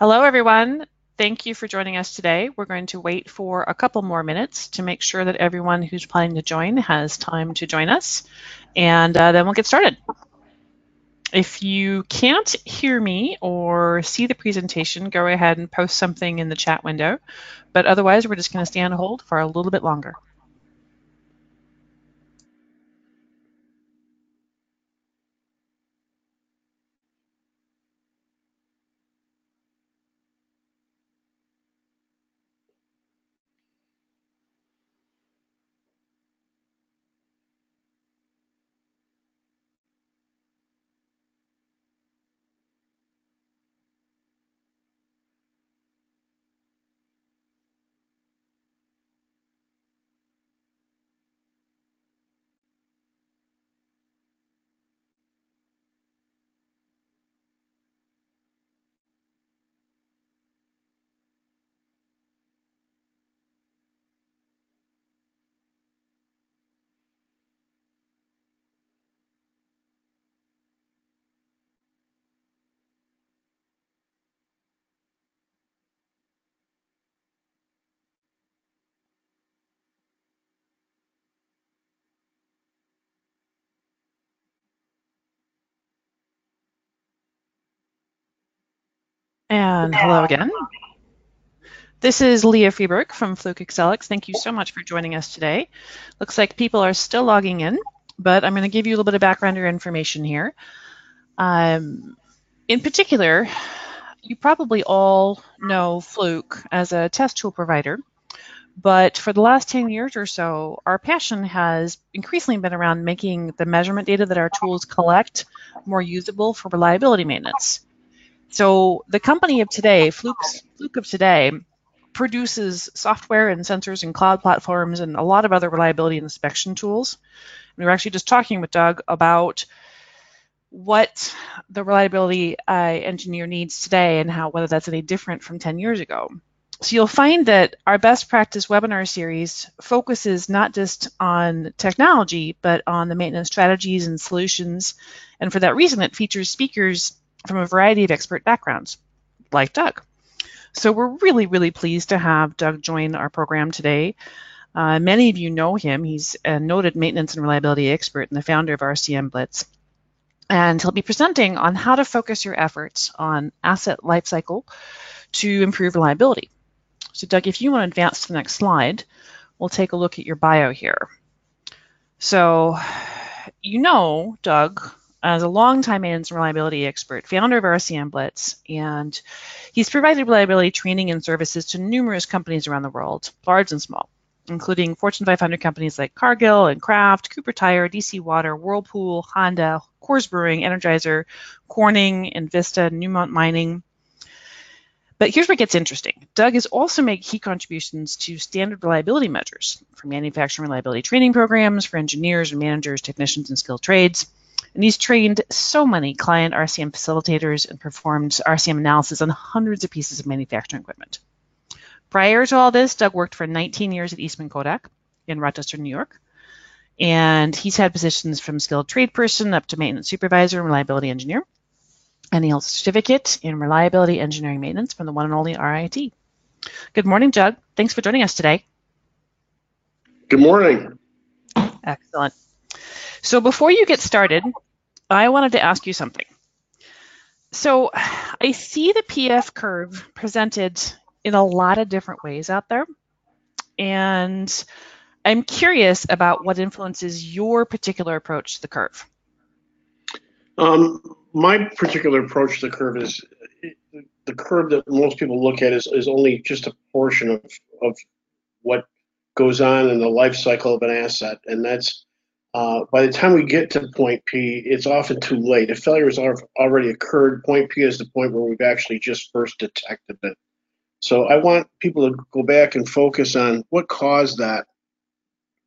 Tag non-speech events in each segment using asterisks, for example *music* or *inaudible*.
Hello, everyone. Thank you for joining us today. We're going to wait for a couple more minutes to make sure that everyone who's planning to join has time to join us, and uh, then we'll get started. If you can't hear me or see the presentation, go ahead and post something in the chat window. But otherwise, we're just going to stay on hold for a little bit longer. And hello again. This is Leah Freeberg from Fluke Accelix. Thank you so much for joining us today. Looks like people are still logging in, but I'm going to give you a little bit of background or information here. Um, in particular, you probably all know Fluke as a test tool provider, but for the last 10 years or so, our passion has increasingly been around making the measurement data that our tools collect more usable for reliability maintenance. So the company of today, Fluke's, Fluke of today, produces software and sensors and cloud platforms and a lot of other reliability inspection tools. And we were actually just talking with Doug about what the reliability uh, engineer needs today and how whether that's any different from 10 years ago. So you'll find that our best practice webinar series focuses not just on technology, but on the maintenance strategies and solutions. And for that reason, it features speakers from a variety of expert backgrounds, like Doug. So we're really, really pleased to have Doug join our program today. Uh, many of you know him. He's a noted maintenance and reliability expert and the founder of RCM Blitz. And he'll be presenting on how to focus your efforts on asset lifecycle to improve reliability. So Doug, if you want to advance to the next slide, we'll take a look at your bio here. So you know Doug as a longtime maintenance and reliability expert, founder of RCM Blitz, and he's provided reliability training and services to numerous companies around the world, large and small, including Fortune 500 companies like Cargill and Kraft, Cooper Tire, DC Water, Whirlpool, Honda, Coors Brewing, Energizer, Corning, Envista, Newmont Mining. But here's where it gets interesting. Doug has also made key contributions to standard reliability measures for manufacturing reliability training programs for engineers and managers, technicians, and skilled trades. And he's trained so many client RCM facilitators and performed RCM analysis on hundreds of pieces of manufacturing equipment. Prior to all this, Doug worked for 19 years at Eastman Kodak in Rochester, New York. And he's had positions from skilled trade person up to maintenance supervisor and reliability engineer. And he holds a certificate in reliability engineering maintenance from the one and only RIT. Good morning, Doug. Thanks for joining us today. Good morning. Excellent. So before you get started, I wanted to ask you something. So I see the PF curve presented in a lot of different ways out there. And I'm curious about what influences your particular approach to the curve. Um, my particular approach to the curve is the curve that most people look at is, is only just a portion of, of what goes on in the life cycle of an asset. And that's uh, by the time we get to point P, it's often too late. If failure has already occurred, point P is the point where we've actually just first detected it. So I want people to go back and focus on what caused that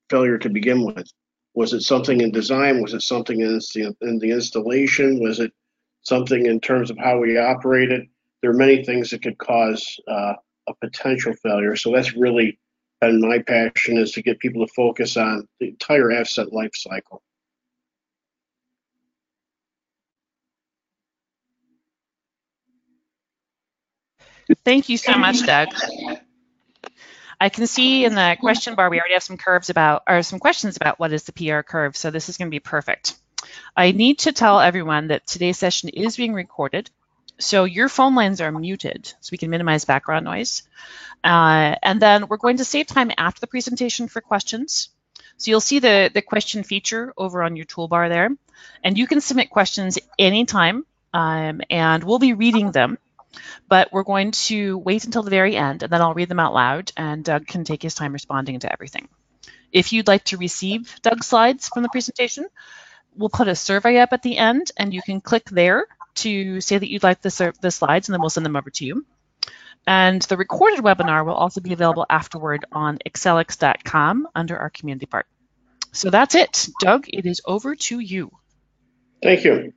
failure to begin with. Was it something in design? Was it something in the, in the installation? Was it something in terms of how we operated? There are many things that could cause uh, a potential failure. So that's really and my passion is to get people to focus on the entire asset life cycle. Thank you so much, Doug. I can see in the question bar we already have some curves about, or some questions about what is the PR curve, so this is going to be perfect. I need to tell everyone that today's session is being recorded, so your phone lines are muted, so we can minimize background noise. Uh, and then we're going to save time after the presentation for questions. So you'll see the, the question feature over on your toolbar there, and you can submit questions anytime, um, and we'll be reading them but we're going to wait until the very end and then I'll read them out loud and Doug can take his time responding to everything. If you'd like to receive Doug's slides from the presentation, we'll put a survey up at the end and you can click there to say that you'd like the, the slides and then we'll send them over to you. And the recorded webinar will also be available afterward on accelix.com under our community part. So that's it. Doug, it is over to you. Thank you.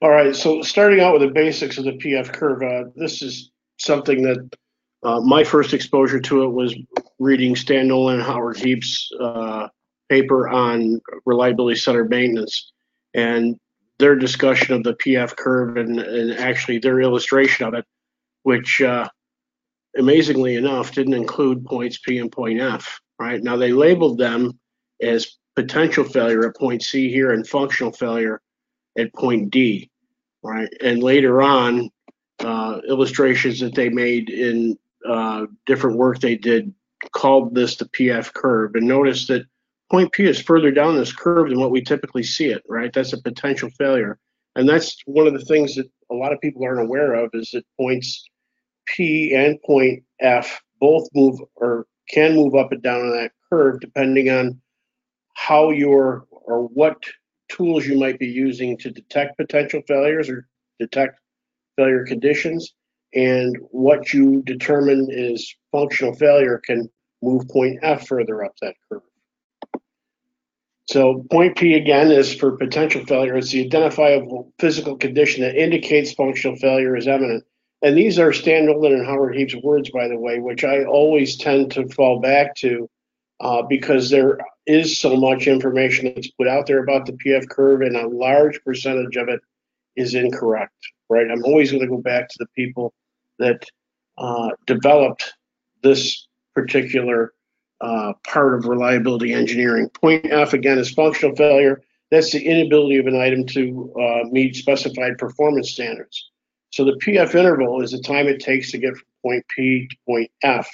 All right, so starting out with the basics of the PF curve, uh, this is something that uh, my first exposure to it was reading Stan Nowlan and Howard Heap's uh, paper on reliability centered maintenance and their discussion of the PF curve and, and actually their illustration of it, which uh, amazingly enough didn't include points P and point F. Right now, they labeled them as potential failure at point C here and functional failure at point D right? And later on, uh, illustrations that they made in uh, different work they did called this the PF curve. And notice that point P is further down this curve than what we typically see it, right? That's a potential failure. And that's one of the things that a lot of people aren't aware of is that points P and point F both move or can move up and down on that curve depending on how your or what tools you might be using to detect potential failures or detect failure conditions. And what you determine is functional failure can move point F further up that curve. So point P again is for potential failure. It's the identifiable physical condition that indicates functional failure is imminent. And these are Stan Nowlan and Howard Heap's words, by the way, which I always tend to fall back to uh, because there is so much information that's put out there about the PF curve, and a large percentage of it is incorrect. Right? I'm always going to go back to the people that uh, developed this particular uh, part of reliability engineering. Point F again is functional failure. That's the inability of an item to uh, meet specified performance standards. So the PF interval is the time it takes to get from point P to point F.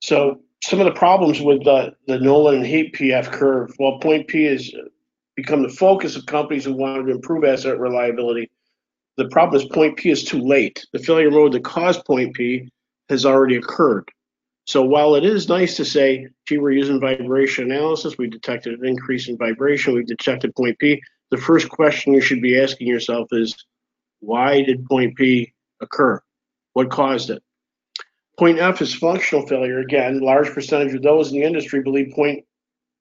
So some of the problems with the, the Nowlan and Heap PF curve, while point P has become the focus of companies who want to improve asset reliability, the problem is point P is too late. The failure mode that caused point P has already occurred. So while it is nice to say, gee, we're using vibration analysis, we detected an increase in vibration, we detected point P, the first question you should be asking yourself is, why did point P occur? What caused it? Point F is functional failure. Again, large percentage of those in the industry believe point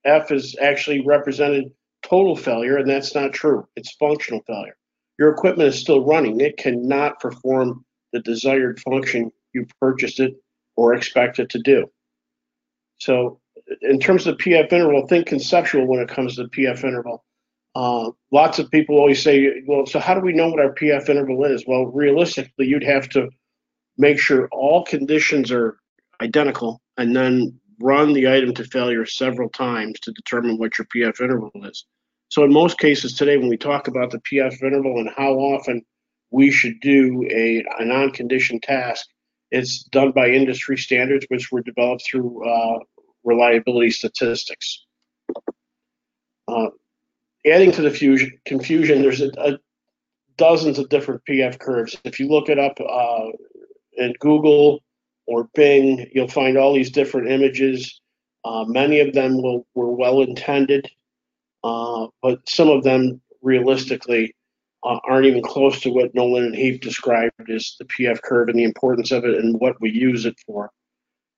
F is actually represented total failure, and that's not true. It's functional failure. Your equipment is still running. It cannot perform the desired function you purchased it or expect it to do. So, in terms of PF interval, think conceptual when it comes to the PF interval. Uh, lots of people always say, well, so how do we know what our PF interval is? Well, realistically, you'd have to make sure all conditions are identical, and then run the item to failure several times to determine what your PF interval is. So in most cases today, when we talk about the PF interval and how often we should do a, a non-condition task, it's done by industry standards, which were developed through uh, reliability statistics. Uh, adding to the fusion, confusion, there's a, a, dozens of different PF curves. If you look it up uh, in Google or Bing, you'll find all these different images. Uh, many of them will, were well intended, uh, but some of them realistically uh, aren't even close to what Nowlan and Heap described as the PF curve and the importance of it and what we use it for.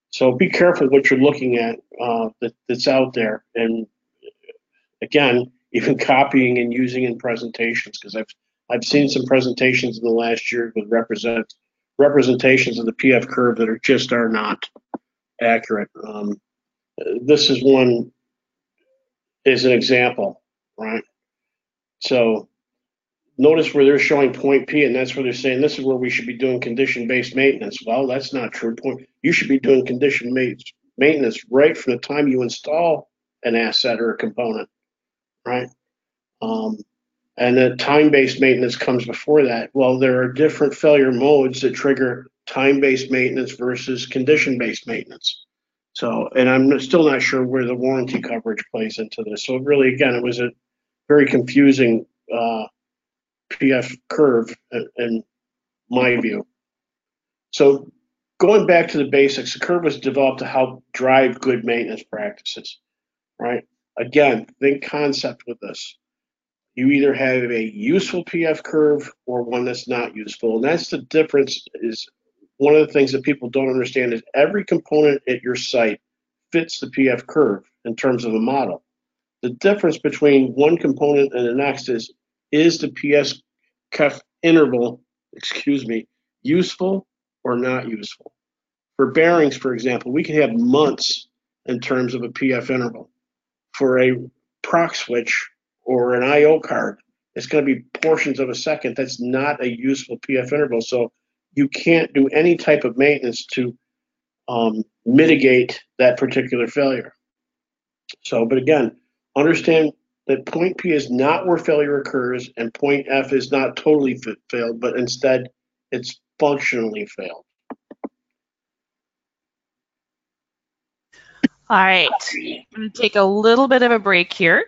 So be careful what you're looking at uh, that, that's out there. And again, even *laughs* copying and using in presentations, because I've I've seen some presentations in the last year with represent representations of the PF curve that are just are not accurate. Um, this is one is an example, right? So notice where they're showing point P, and that's where they're saying this is where we should be doing condition-based maintenance. Well, that's not true. Point you should be doing condition based maintenance right from the time you install an asset or a component, right? Um, and the time-based maintenance comes before that. Well, there are different failure modes that trigger time-based maintenance versus condition-based maintenance. So, and I'm still not sure where the warranty coverage plays into this. So, really, again, it was a very confusing uh, PF curve in, in my view. So, going back to the basics, the curve was developed to help drive good maintenance practices, right? Again, think concept with this you either have a useful PF curve or one that's not useful. And that's the difference is one of the things that people don't understand is every component at your site fits the PF curve in terms of a model. The difference between one component and the next is is the PS cuff interval, excuse me, useful or not useful? For bearings, for example, we can have months in terms of a PF interval. For a prox switch, or an IO card, it's going to be portions of a second. That's not a useful PF interval. So you can't do any type of maintenance to um, mitigate that particular failure. So, but again, understand that point P is not where failure occurs, and point F is not totally failed, but instead it's functionally failed. All right, I'm to take a little bit of a break here.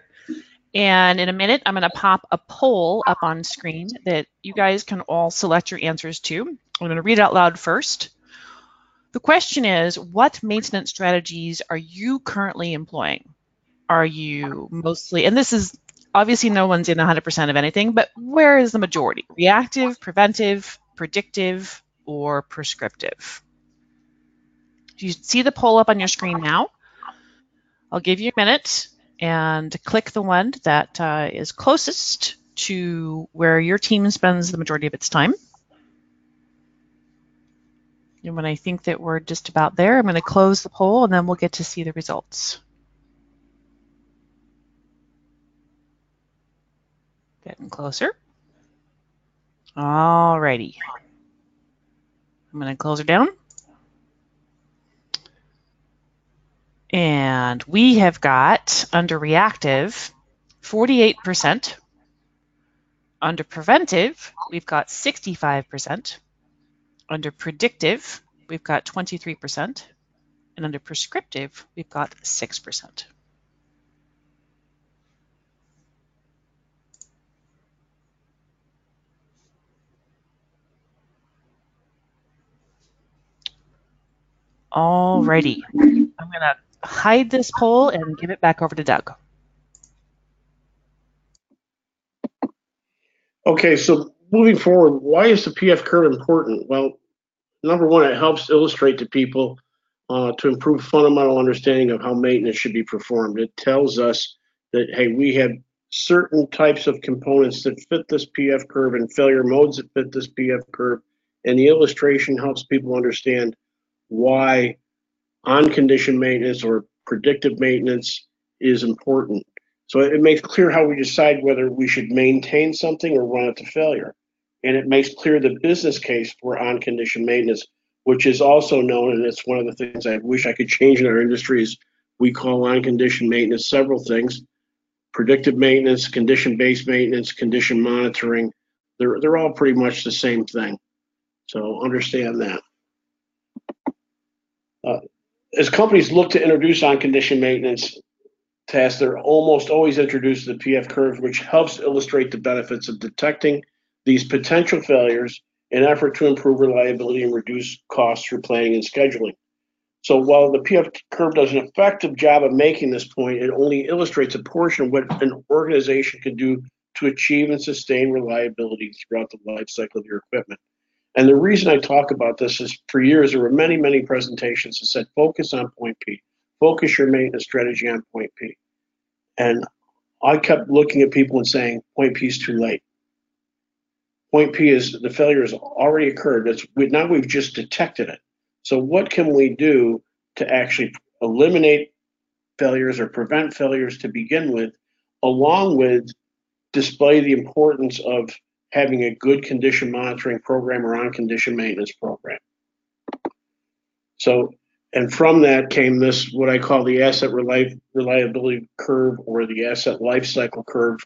And in a minute, I'm going to pop a poll up on screen that you guys can all select your answers to. I'm going to read out loud first. The question is, what maintenance strategies are you currently employing? Are you mostly, and this is obviously no one's in 100% of anything, but where is the majority? Reactive, preventive, predictive, or prescriptive? Do you see the poll up on your screen now? I'll give you a minute and click the one that uh, is closest to where your team spends the majority of its time. And when I think that we're just about there, I'm going to close the poll and then we'll get to see the results. Getting closer. Alrighty. I'm going to close her down. And we have got under reactive 48%. Under preventive, we've got 65%. Under predictive, we've got 23%. And under prescriptive, we've got 6%. Alrighty, I'm gonna hide this poll and give it back over to Doug. Okay, so moving forward, why is the PF curve important? Well, number one, it helps illustrate to people uh, to improve fundamental understanding of how maintenance should be performed. It tells us that, hey, we have certain types of components that fit this PF curve and failure modes that fit this PF curve. And the illustration helps people understand why on condition maintenance or predictive maintenance is important. So it makes clear how we decide whether we should maintain something or run it to failure. And it makes clear the business case for on condition maintenance, which is also known, and it's one of the things I wish I could change in our industry is we call on condition maintenance several things. Predictive maintenance, condition based maintenance, condition monitoring, they're, they're all pretty much the same thing. So understand that. Uh, as companies look to introduce on condition maintenance tasks, they're almost always introduced to the PF curve, which helps illustrate the benefits of detecting these potential failures in effort to improve reliability and reduce costs through planning and scheduling. So while the PF curve does an effective job of making this point, it only illustrates a portion of what an organization can do to achieve and sustain reliability throughout the life cycle of your equipment. And the reason I talk about this is for years there were many, many presentations that said focus on point P, focus your maintenance strategy on point P. And I kept looking at people and saying point P is too late. Point P is the failure has already occurred. It's, now we've just detected it. So what can we do to actually eliminate failures or prevent failures to begin with, along with display the importance of having a good condition monitoring program or on condition maintenance program. So, and from that came this, what I call the asset reliability curve or the asset life cycle curve,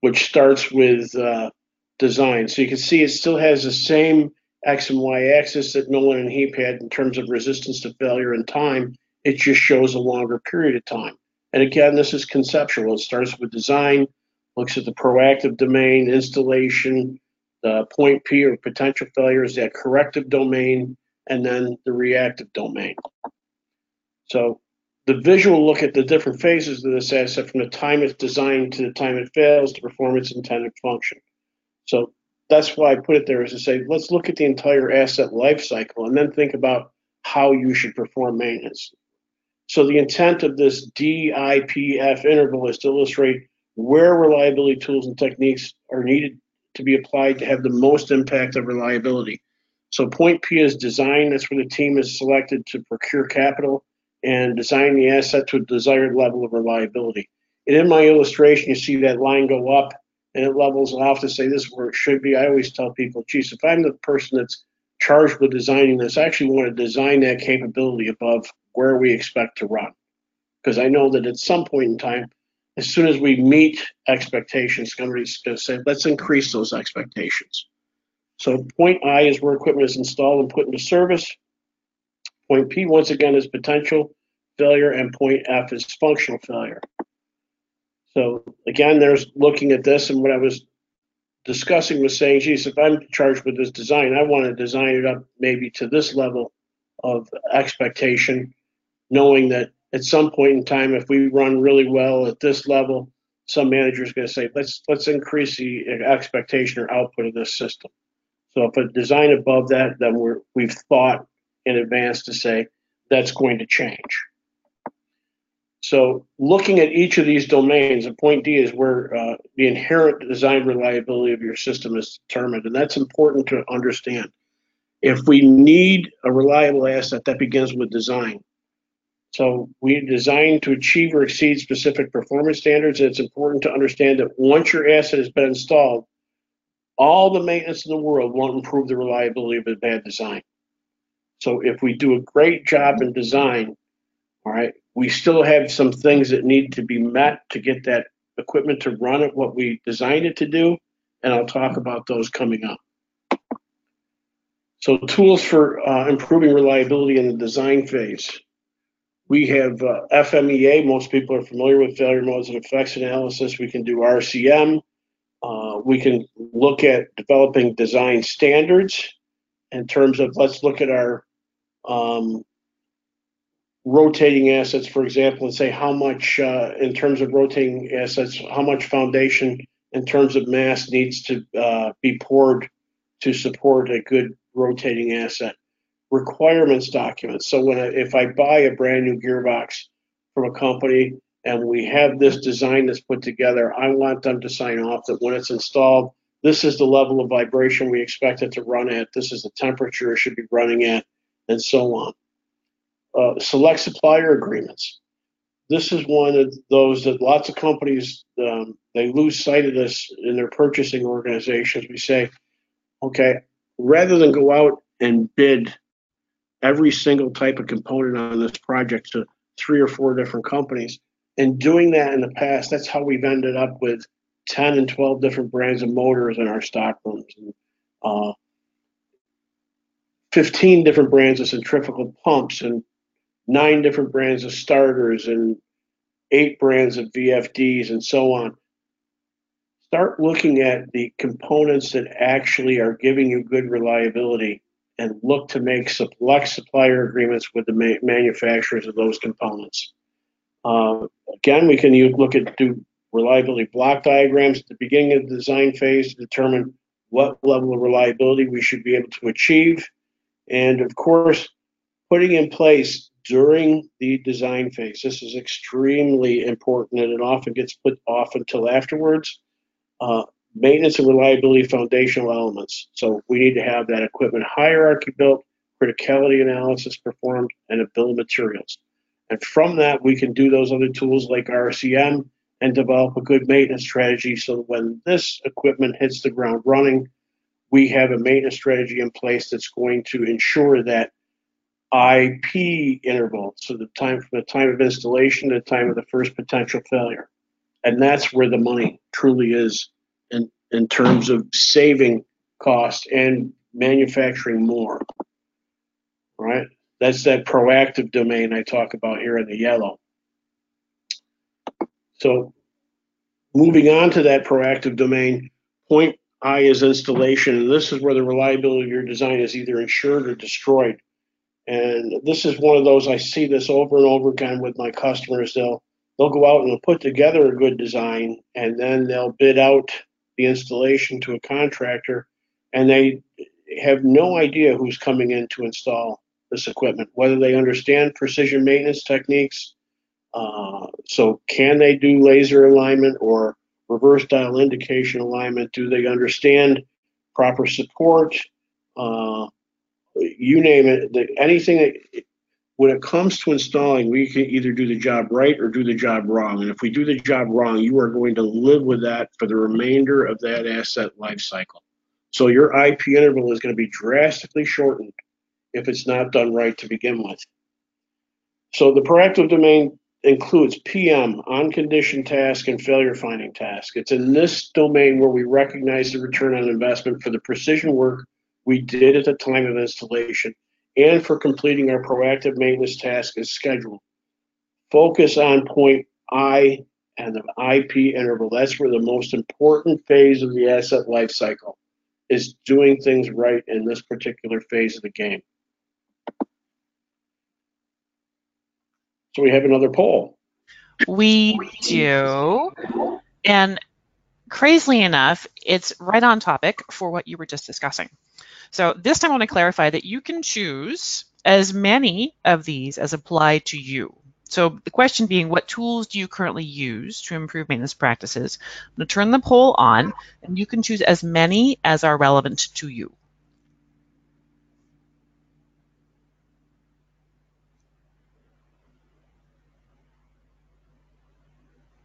which starts with uh, design. So you can see it still has the same X and Y axis that Nowlan and Heap had in terms of resistance to failure and time. It just shows a longer period of time. And again, this is conceptual. It starts with design, looks at the proactive domain, installation, the point P or potential failures, that corrective domain, and then the reactive domain. So the visual look at the different phases of this asset from the time it's designed to the time it fails to perform its intended function. So that's why I put it there is to say, let's look at the entire asset life cycle and then think about how you should perform maintenance. So the intent of this DIPF interval is to illustrate where reliability tools and techniques are needed to be applied to have the most impact of reliability. So point P is design. That's where the team is selected to procure capital and design the asset to a desired level of reliability. And in my illustration, you see that line go up and it levels off to say this is where it should be. I always tell people, geez, if I'm the person that's charged with designing this, I actually want to design that capability above where we expect to run. Because I know that at some point in time, as soon as we meet expectations, somebody's going to say, let's increase those expectations. So point I is where equipment is installed and put into service. Point P, once again, is potential failure, and point F is functional failure. So again, there's looking at this, and what I was discussing was saying, geez, if I'm charged with this design, I want to design it up maybe to this level of expectation, knowing that at some point in time, if we run really well at this level, some manager is going to say, let's let's increase the expectation or output of this system. So if a design above that, then we're we've thought in advance to say that's going to change. So looking at each of these domains, and point D is where uh, the inherent design reliability of your system is determined, and that's important to understand. If we need a reliable asset, that begins with design. So we design to achieve or exceed specific performance standards. And it's important to understand that once your asset has been installed, all the maintenance in the world won't improve the reliability of a bad design. So if we do a great job in design, all right, we still have some things that need to be met to get that equipment to run at what we designed it to do, and I'll talk about those coming up. So tools for uh, improving reliability in the design phase. We have uh, FMEA. Most people are familiar with failure modes and effects analysis. We can do RCM. Uh, we can look at developing design standards in terms of let's look at our um, rotating assets, for example, and say how much, uh, in terms of rotating assets, how much foundation in terms of mass needs to uh, be poured to support a good rotating asset. Requirements documents. So when I, if I buy a brand new gearbox from a company and we have this design that's put together, I want them to sign off that when it's installed, this is the level of vibration we expect it to run at. This is the temperature it should be running at, and so on uh, select supplier agreements. This is one of those that lots of companies um, they lose sight of this in their purchasing organizations. We say, okay, rather than go out and bid every single type of component on this project to three or four different companies, and doing that in the past, that's how we've ended up with 10 and 12 different brands of motors in our stock rooms. And, uh, 15 different brands of centrifugal pumps and nine different brands of starters and eight brands of VFDs and so on. Start looking at the components that actually are giving you good reliability and look to make select supplier agreements with the ma- manufacturers of those components. Uh, again, we can use, look at do reliability block diagrams at the beginning of the design phase to determine what level of reliability we should be able to achieve. And of course, putting in place during the design phase. This is extremely important and it often gets put off until afterwards. Uh, maintenance and reliability foundational elements. So we need to have that equipment hierarchy built, criticality analysis performed, and a bill of materials. And from that, we can do those other tools like RCM and develop a good maintenance strategy so that when this equipment hits the ground running, we have a maintenance strategy in place that's going to ensure that IP interval, so the time from the time of installation to the time of the first potential failure. And that's where the money truly is in, terms of saving cost and manufacturing more. Right? That's that proactive domain I talk about here in the yellow. So moving on to that proactive domain, point I is installation, and this is where the reliability of your design is either insured or destroyed. And this is one of those I see this over and over again with my customers. They'll they'll go out and they'll put together a good design, and then they'll bid out the installation to a contractor, and they have no idea who's coming in to install this equipment, whether they understand precision maintenance techniques. Uh, so, can they do laser alignment or reverse dial indication alignment? Do they understand proper support? Uh, you name it. The, anything that, when it comes to installing, we can either do the job right or do the job wrong. And if we do the job wrong, you are going to live with that for the remainder of that asset life cycle. So your IP interval is going to be drastically shortened if it's not done right to begin with. So the proactive domain includes PM, on condition task, and failure finding task. It's in this domain where we recognize the return on investment for the precision work we did at the time of installation and for completing our proactive maintenance task as scheduled. Focus on point I and the IP interval. That's where the most important phase of the asset life cycle is doing things right in this particular phase of the game. So we have another poll. We do. And crazily enough, it's right on topic for what you were just discussing. So this time I want to clarify that you can choose as many of these as apply to you. So the question being, what tools do you currently use to improve maintenance practices? I'm going to turn the poll on, and you can choose as many as are relevant to you.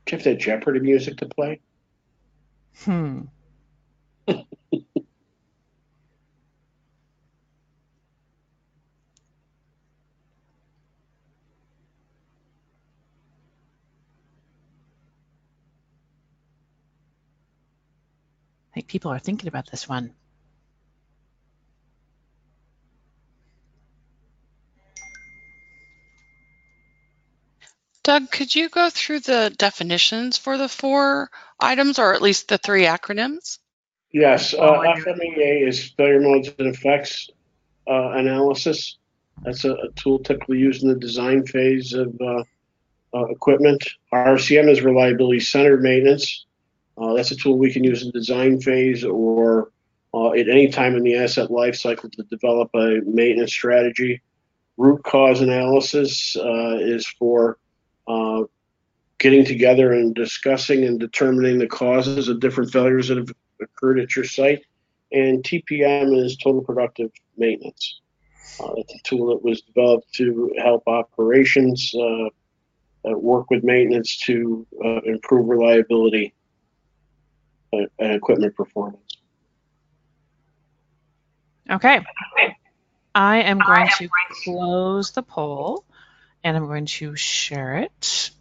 Do you have that Jeopardy music to play? Hmm. Think people are thinking about this one. Doug, could you go through the definitions for the four items, or at least the three acronyms? Yes, uh, FMEA is failure modes and effects uh, analysis. That's a, a, tool typically used in the design phase of uh, uh equipment. RCM is reliability centered maintenance. Uh, that's a tool we can use in the design phase or uh, at any time in the asset life cycle to develop a maintenance strategy. Root cause analysis is for uh, getting together and discussing and determining the causes of different failures that have occurred at your site. And TPM is total productive maintenance. Uh, it's a tool that was developed to help operations uh, uh work with maintenance to uh, improve reliability uh, and equipment performance. Okay. I am going to close the poll and I'm going to share it.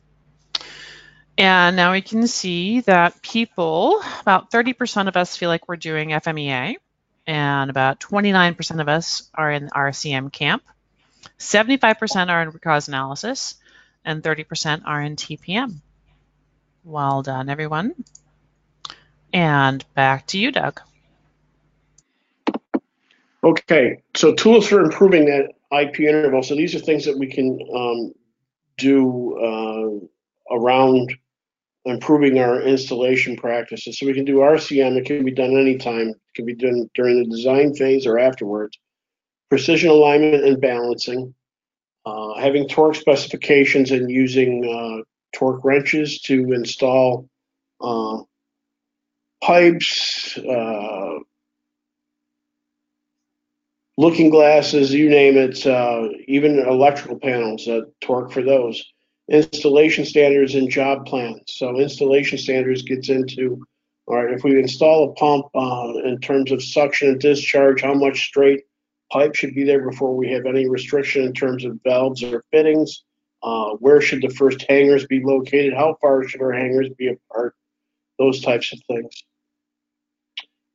And now we can see that people, about 30% of us feel like we're doing FMEA, and about 29% of us are in RCM camp. 75% are in cause analysis, and 30% are in TPM. Well done, everyone. And back to you, Doug. Okay, so tools for improving that IP interval. So these are things that we can um, do uh, around improving our installation practices. So we can do RCM. It can be done anytime. It can be done during the design phase or afterwards. Precision alignment and balancing. Uh, having torque specifications and using uh, torque wrenches to install uh, pipes, uh, looking glasses, you name it, uh, even electrical panels, uh, torque for those. installation standards and job plans. So installation standards gets into, all right, if we install a pump uh, in terms of suction and discharge, how much straight pipe should be there before we have any restriction in terms of valves or fittings? Uh, where should the first hangers be located? How far should our hangers be apart? Those types of things.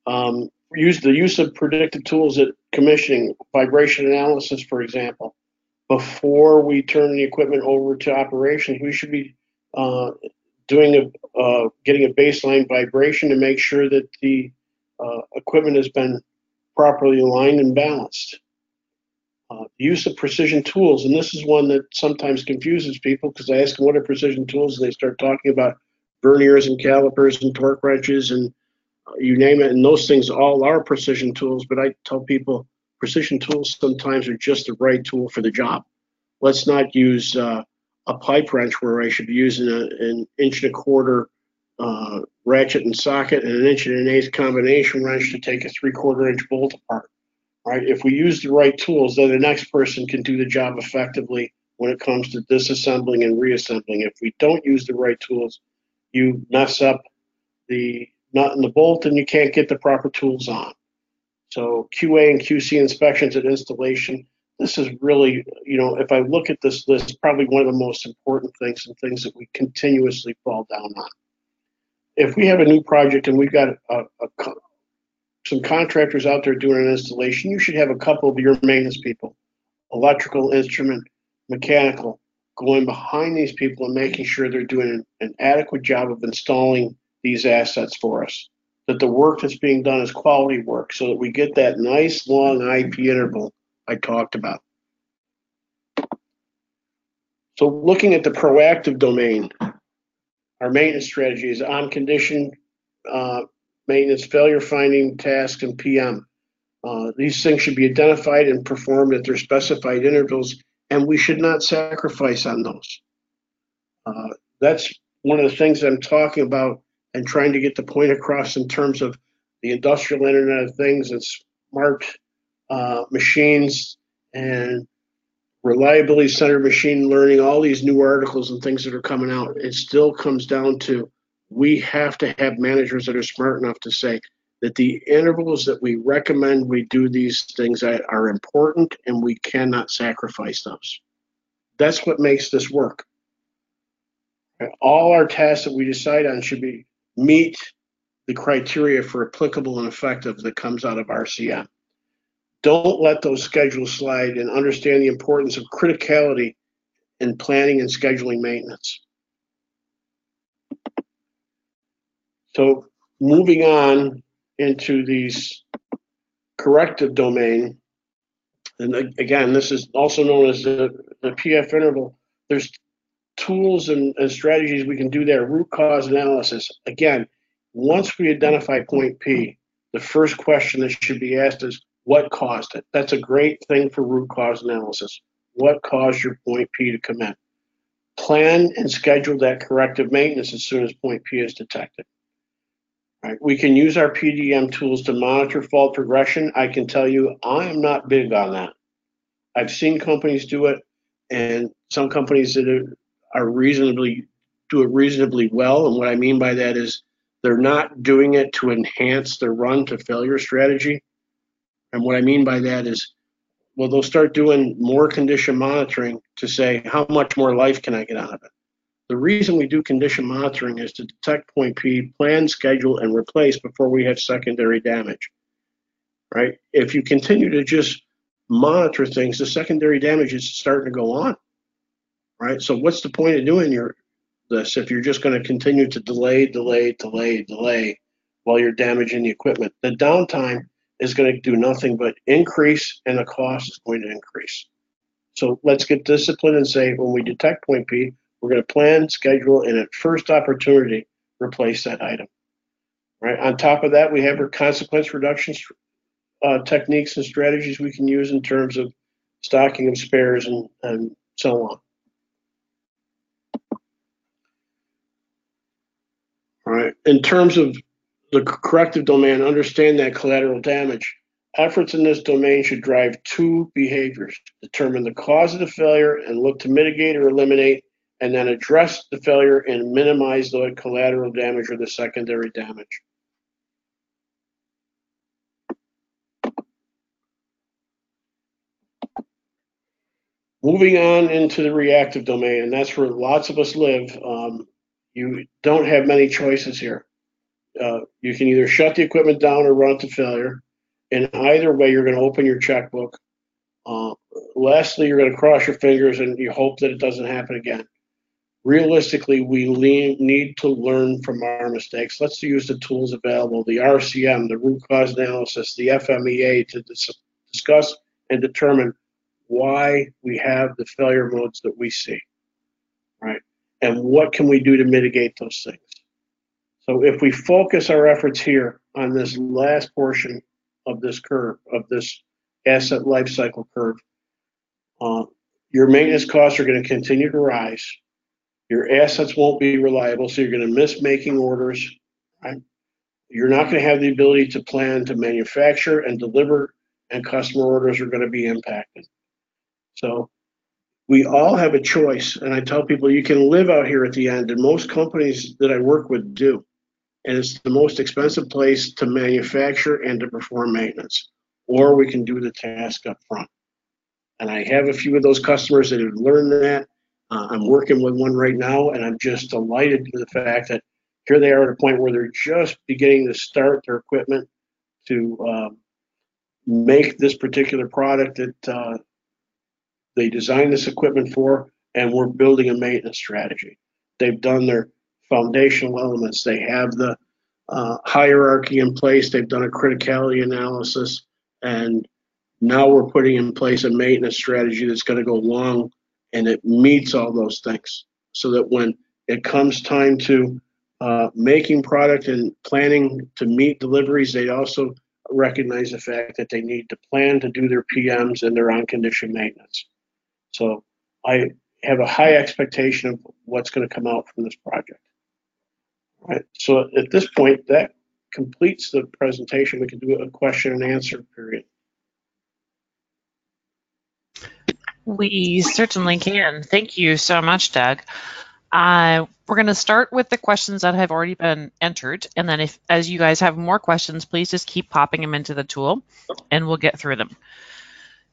Um, use the use of predictive tools at commissioning, vibration analysis, for example before we turn the equipment over to operations, we should be uh, doing a uh, getting a baseline vibration to make sure that the uh, equipment has been properly aligned and balanced. Uh, use of precision tools, and this is one that sometimes confuses people because I ask them what are precision tools, and they start talking about verniers and calipers and torque wrenches and you name it, and those things all are precision tools. But I tell people precision tools sometimes are just the right tool for the job. Let's not use uh, a pipe wrench where I should be using a, an inch and a quarter uh, ratchet and socket and an inch and an eighth combination wrench to take a three quarter inch bolt apart. Right? If we use the right tools, then the next person can do the job effectively when it comes to disassembling and reassembling. If we don't use the right tools, you mess up the nut and the bolt and you can't get the proper tools on. So QA and QC inspections at installation, this is really, you know, if I look at this list, probably one of the most important things and things that we continuously fall down on. If we have a new project and we've got a, a, some contractors out there doing an installation, you should have a couple of your maintenance people, electrical, instrument, mechanical, going behind these people and making sure they're doing an, an adequate job of installing these assets for us that the work that's being done is quality work so that we get that nice long IP interval I talked about. So looking at the proactive domain, our maintenance strategy is on condition uh, maintenance, failure finding, task, and PM. Uh, these things should be identified and performed at their specified intervals, and we should not sacrifice on those. Uh, that's one of the things I'm talking about and trying to get the point across in terms of the industrial Internet of Things and smart uh, machines and reliability centered machine learning, all these new articles and things that are coming out. It still comes down to we have to have managers that are smart enough to say that the intervals that we recommend we do these things that are important and we cannot sacrifice those. That's what makes this work. All our tasks that we decide on should be meet the criteria for applicable and effective that comes out of RCM. Don't let those schedules slide and understand the importance of criticality in planning and scheduling maintenance. So moving on into these corrective domain, and again, this is also known as the, the PF interval. There's tools and, and strategies we can do there. Root cause analysis. Again, once we identify point P, the first question that should be asked is what caused it? That's a great thing for root cause analysis. What caused your point P to come in? Plan and schedule that corrective maintenance as soon as point P is detected. Right. We can use our PDM tools to monitor fault progression. I can tell you, I am not big on that. I've seen companies do it, and some companies that are are reasonably do it reasonably well. And what I mean by that is they're not doing it to enhance their run to failure strategy. And what I mean by that is, well, they'll start doing more condition monitoring to say, how much more life can I get out of it? The reason we do condition monitoring is to detect point P, plan, schedule, and replace before we have secondary damage. Right? If you continue to just monitor things, the secondary damage is starting to go on right? So what's the point of doing your this if you're just going to continue to delay, delay, delay, delay while you're damaging the equipment? The downtime is going to do nothing but increase, and the cost is going to increase. So let's get disciplined and say when we detect point P, we're going to plan, schedule, and at first opportunity replace that item. Right. On top of that, we have our consequence reduction uh, techniques and strategies we can use in terms of stocking of spares and, and so on. Right? In terms of the corrective domain, understand that collateral damage. Efforts in this domain should drive two behaviors determine the cause of the failure and look to mitigate or eliminate and then address the failure and minimize the collateral damage or the secondary damage. Moving on into the reactive domain, and that's where lots of us live. Um, you don't have many choices here. Uh, you can either shut the equipment down or run it to failure. In either way, you're going to open your checkbook. Uh, lastly, you're going to cross your fingers and you hope that it doesn't happen again. Realistically, we need to learn from our mistakes. Let's use the tools available the RCM, the root cause analysis, the FMEA to dis- discuss and determine why we have the failure modes that we see, right? And what can we do to mitigate those things? So if we focus our efforts here on this last portion of this curve, of this asset life cycle curve, uh, your maintenance costs are going to continue to rise. Your assets won't be reliable, so you're going to miss making orders. Right? You're not going to have the ability to plan to manufacture and deliver, and customer orders are going to be impacted. So we all have a choice. And I tell people you can live out here at the end, and most companies that I work with do. And it's the most expensive place to manufacture and to perform maintenance. Or we can do the task up front. And I have a few of those customers that have learned that. Uh, I'm working with one right now, and I'm just delighted with the fact that here they are at a point where they're just beginning to start their equipment to uh, make this particular product that uh, they designed this equipment for, and we're building a maintenance strategy. They've done their foundational elements. They have the uh, hierarchy in place. They've done a criticality analysis, and now we're putting in place a maintenance strategy that's going to go long and it meets all those things so that when it comes time to uh, making product and planning to meet deliveries, they also recognize the fact that they need to plan to do their PMs and their on condition maintenance. So I have a high expectation of what's going to come out from this project. All right. So at this point, that completes the presentation. We can do a question and answer period. We certainly can. Thank you so much, Doug. Uh, we're going to start with the questions that have already been entered, and then if as you guys have more questions, please just keep popping them into the tool, and we'll get through them.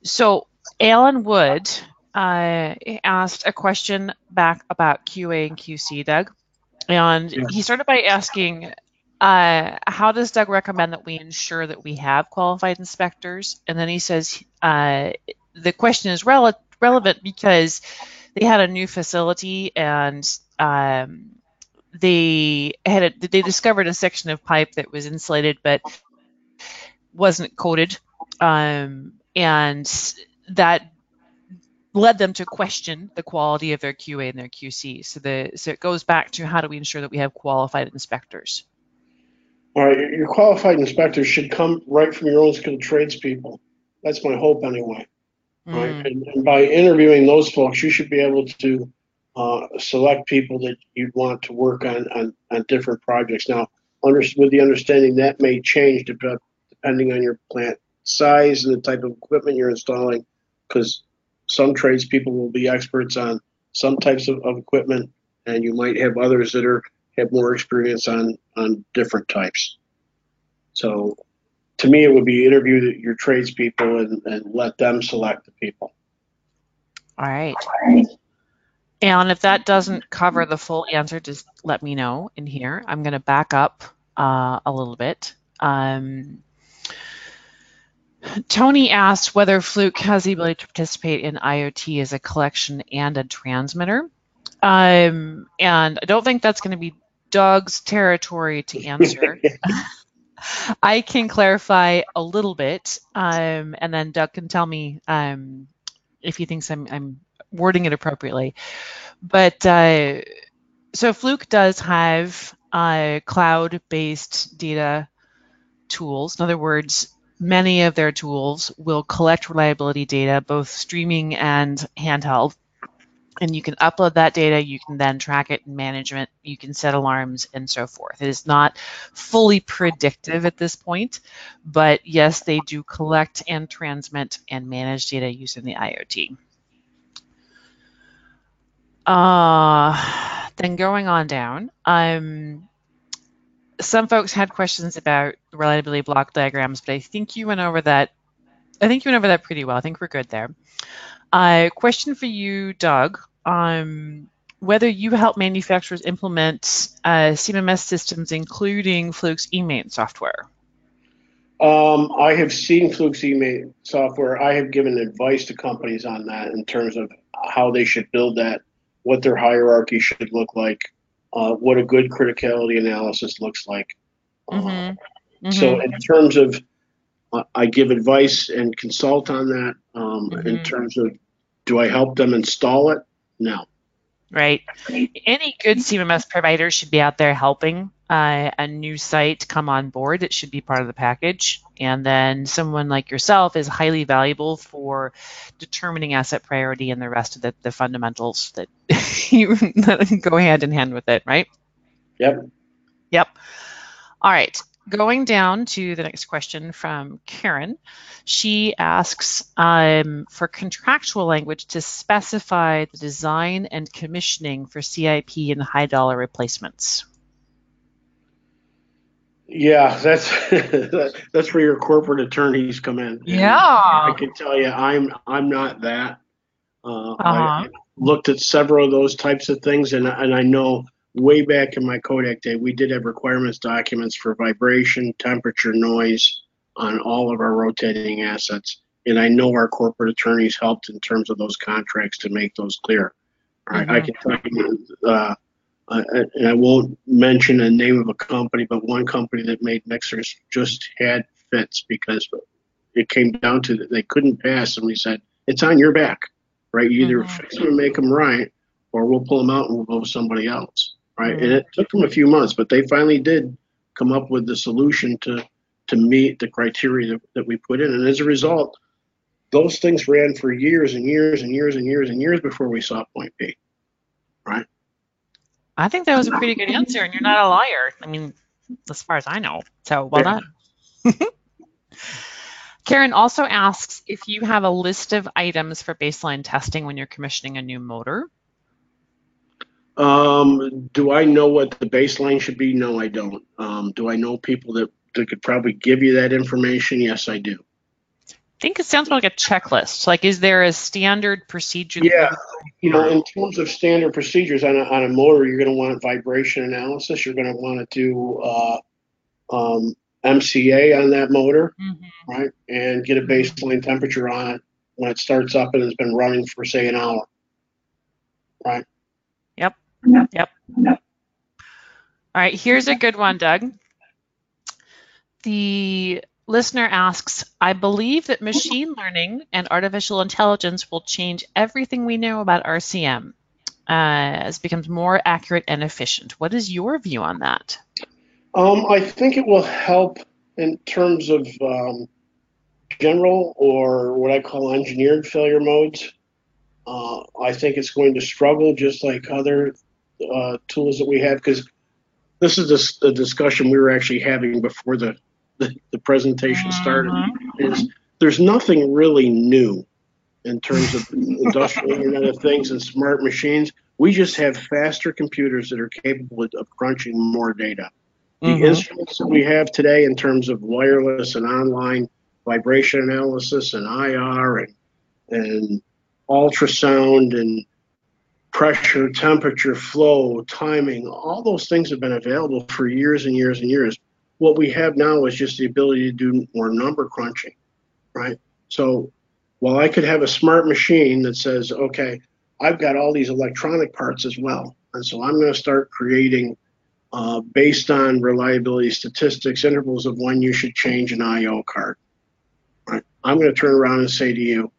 So Alan Wood uh, asked a question back about QA and QC, Doug. And yeah. he started by asking, uh, how does Doug recommend that we ensure that we have qualified inspectors? And then he says, uh, the question is rele- relevant because they had a new facility and um, they had a, they discovered a section of pipe that was insulated but wasn't coated, um, and that led them to question the quality of their QA and their QC. So the so it goes back to how do we ensure that we have qualified inspectors? All right, your qualified inspectors should come right from your own skilled tradespeople. That's my hope anyway. Mm. Right, and, and, by interviewing those folks, you should be able to uh, select people that you'd want to work on on, on different projects. Now, under, with the understanding that may change depending on your plant size and the type of equipment you're installing, because some tradespeople will be experts on some types of, of equipment, and you might have others that are have more experience on on different types. So, to me, it would be interview your tradespeople and, and let them select the people. All right. And if that doesn't cover the full answer, just let me know in here. I'm going to back up uh, a little bit. Um, Tony asked whether Fluke has the ability to participate in IoT as a collection and a transmitter. Um, and I don't think that's going to be Doug's territory to answer. *laughs* I can clarify a little bit, um, and then Doug can tell me um, if he thinks I'm, I'm, wording it appropriately. But uh, so Fluke does have uh, cloud-based data tools. In other words, many of their tools will collect reliability data, both streaming and handheld. And you can upload that data, you can then track it in management, you can set alarms and so forth. It is not fully predictive at this point, but yes, they do collect and transmit and manage data using the IoT. Uh, then going on down, um, some folks had questions about reliability block diagrams, but I think you went over that. I think you went over that pretty well. I think we're good there. Uh, question for you, Doug. Um, whether you help manufacturers implement uh, CMMS systems, including Fluke's eMaint software. Um, I have seen Fluke's eMaint software. I have given advice to companies on that in terms of how they should build that, what their hierarchy should look like, uh, what a good criticality analysis looks like. Mm-hmm. Uh, Mm-hmm. So, in terms of, uh, I give advice and consult on that. Um, In Mhm. terms of, do I help them install it? No. Right. Any good CMMS provider should be out there helping uh, a new site come on board. It should be part of the package. And then someone like yourself is highly valuable for determining asset priority and the rest of the, the fundamentals that *laughs* you that *laughs* go hand in hand with it, right? Yep. Yep. All right. Going down to the next question from Karen. She asks um, for contractual language to specify the design and commissioning for CIP and high dollar replacements. Yeah, that's *laughs* that's where your corporate attorneys come in. Yeah. I can tell you, I'm I'm not that. Uh, Uh-huh. I looked at several of those types of things, and and I know way back in my Kodak day, we did have requirements documents for vibration, temperature, noise on all of our rotating assets, and I know our corporate attorneys helped in terms of those contracts to make those clear. All right, I can tell you, uh, uh, and I won't mention the name of a company, but one company that made mixers just had fits because it came down to that they couldn't pass, and we said it's on your back, right? You either Mhm. fix them and make them right, or we'll pull them out and we'll go with somebody else, right? Mhm. And it took them a few months, but they finally did come up with the solution to to meet the criteria that, that we put in, and as a result, those things ran for years and years and years and years and years before we saw Point B. I think that was a pretty good answer, and you're not a liar. I mean, as far as I know. So well Yeah. done. *laughs* Karen also asks if you have a list of items for baseline testing when you're commissioning a new motor. Um, do I know what the baseline should be? No, I don't. Um, do I know people that, that could probably give you that information? Yes, I do. I think it sounds more like a checklist. Like, is there a standard procedure? Yeah, you- You know, in terms of standard procedures on a, on a motor, you're going to want vibration analysis. You're going to want to do uh, um, MCA on that motor, Mhm. right? And get a baseline temperature on it when it starts up and it's been running for, say, an hour. Right? Yep. Yep. Yep. yep. All right, here's a good one, Doug. The listener asks I believe that *laughs* machine learning and artificial intelligence will change everything we know about RCM uh, as it becomes more accurate and efficient. What is your view on that? Um, I think it will help in terms of um, general or what I call engineered failure modes. Uh, I think it's going to struggle just like other uh, tools that we have because this is this, the discussion we were actually having before the, the, the presentation started. Is there's nothing really new in terms of industrial Internet of Things and smart machines. We just have faster computers that are capable of crunching more data the Mhm. instruments that we have today in terms of wireless and online vibration analysis and IR and and ultrasound and pressure, temperature, flow, timing, all those things have been available for years and years and years. What we have now is just the ability to do more number crunching, right? So while I could have a smart machine that says, okay, I've got all these electronic parts as well. And so I'm going to start creating uh, based on reliability statistics, intervals of when you should change an IO card. Right? I'm going to turn around and say to you,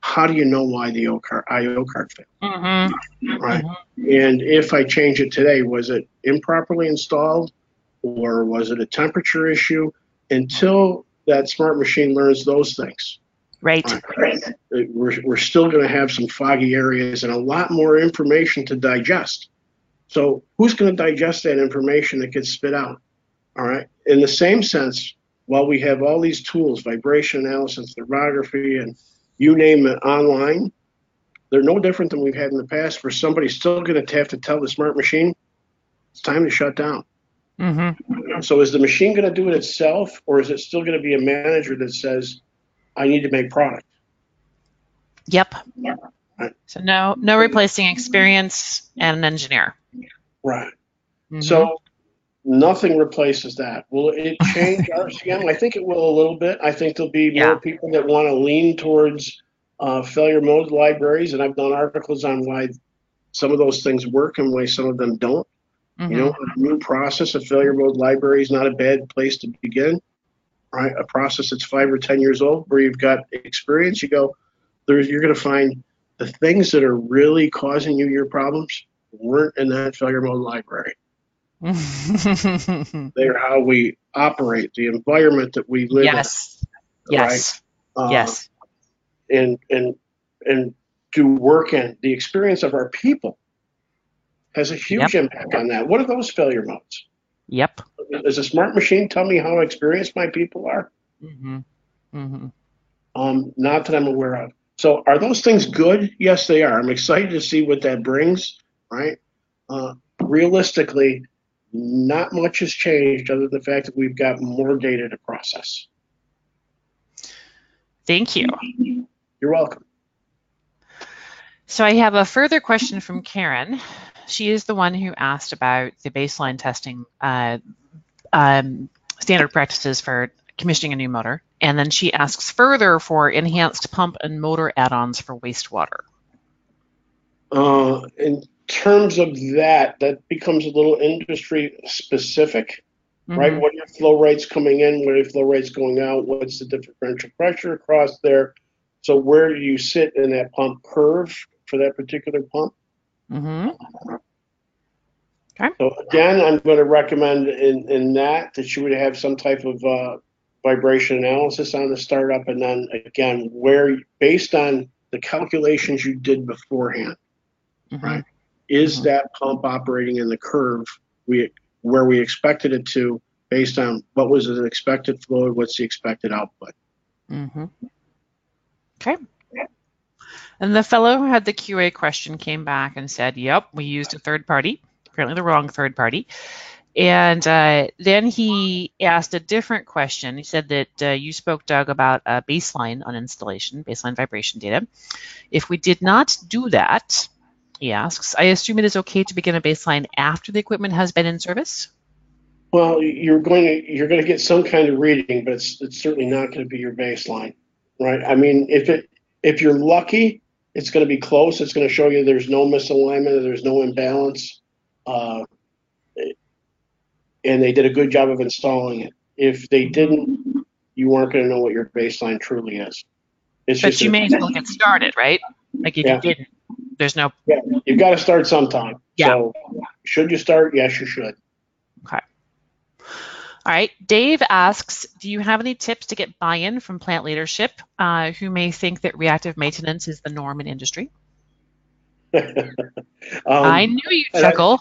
how do you know why the IO card, IO card failed? Mhm. Right? And if I change it today, was it improperly installed or was it a temperature issue? Until that smart machine learns those things, Right. right? we're, we're still going to have some foggy areas and a lot more information to digest. So who's going to digest that information that gets spit out? All right. In the same sense, while we have all these tools, vibration analysis, thermography, and you name it online, they're no different than we've had in the past where somebody's still going to have to tell the smart machine it's time to shut down. Mm-hmm. So is the machine going to do it itself or is it still going to be a manager that says, I need to make product? Yep. Right. So no no replacing experience and an engineer. Right. Mhm. So nothing replaces that. Will it change RCM? *laughs* I think it will a little bit. I think there'll be Yeah. more people that want to lean towards uh, failure mode libraries, and I've done articles on why some of those things work and why some of them don't. Mhm. You know, a new process, a failure mode library is not a bad place to begin. Right, a process that's five or ten years old, where you've got experience, you go, there's you're going to find the things that are really causing you your problems weren't in that failure mode library. *laughs* Mm-hmm. They're how we operate, the environment that we live in. yes. Yes. uh, yes. And and and do work in the experience of our people has a huge impact on that. What are those failure modes? Yep. Does a smart machine tell me how experienced my people are? Mm-hmm. Mm-hmm. Um, not that I'm aware of. So are those things good? Yes, they are. I'm excited to see what that brings. Right. Uh, realistically, not much has changed other than the fact that we've got more data to process. Thank you. You're welcome. So I have a further question from Karen. She is the one who asked about the baseline testing uh, um, standard practices for commissioning a new motor. And then she asks further for enhanced pump and motor add-ons for wastewater. Uh, in terms of that, that becomes a little industry specific, right? Mhm. What are your flow rates coming in? What are your flow rates going out? What's the differential pressure across there? So where do you sit in that pump curve for that particular pump? Mhm. So again, I'm going to recommend in, in that that you would have some type of uh, vibration analysis on the startup, and then again, where based on the calculations you did beforehand, Mhm. Right. is Mhm. that pump operating in the curve we where we expected it to, based on what was the expected flow, what's the expected output? Mhm. Okay. And the fellow who had the QA question came back and said, "Yep, we used a third party, apparently the wrong third party." And uh, then he asked a different question. He said that uh, you spoke, Doug, about a baseline on installation, baseline vibration data. If we did not do that, he asks, I assume it is okay to begin a baseline after the equipment has been in service? Well, you're going to you're going to get some kind of reading, but it's it's certainly not going to be your baseline, right? I mean, if it if you're lucky, it's going to be close. It's going to show you there's no misalignment, there's no imbalance, uh, and they did a good job of installing it. If they didn't, you aren't going to know what your baseline truly is. It's But just you a- may as well get started, right? Like if Yeah. you didn't, there's no Yeah, you've got to start sometime. Yeah. So, should you start? Yes, you should. All right. Dave asks, do you have any tips to get buy-in from plant leadership uh, who may think that reactive maintenance is the norm in industry? *laughs* um, I knew you'd and I- chuckle.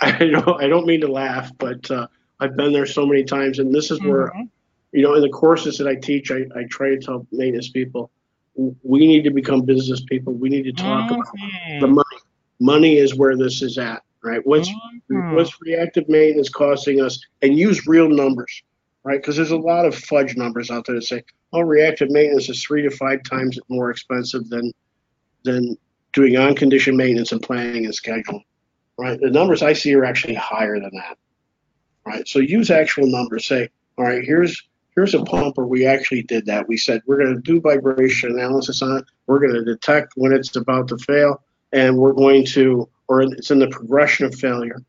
I don't, I don't mean to laugh, but uh, I've been there so many times, and this is where, Mhm. you know, in the courses that I teach, I, I try to tell maintenance people, we need to become business people. We need to talk about the Mhm. money. Money is where this is at, right? What's Mhm. what's reactive maintenance costing us, and use real numbers, right? Because there's a lot of fudge numbers out there that say, oh, reactive maintenance is three to five times more expensive than than doing on-condition maintenance and planning and scheduling, right? The numbers I see are actually higher than that, right? So use actual numbers. Say, all right, here's here's a pump where we actually did that. We said we're going to do vibration analysis on it. We're going to detect when it's about to fail, and we're going to, or it's in the progression of failure.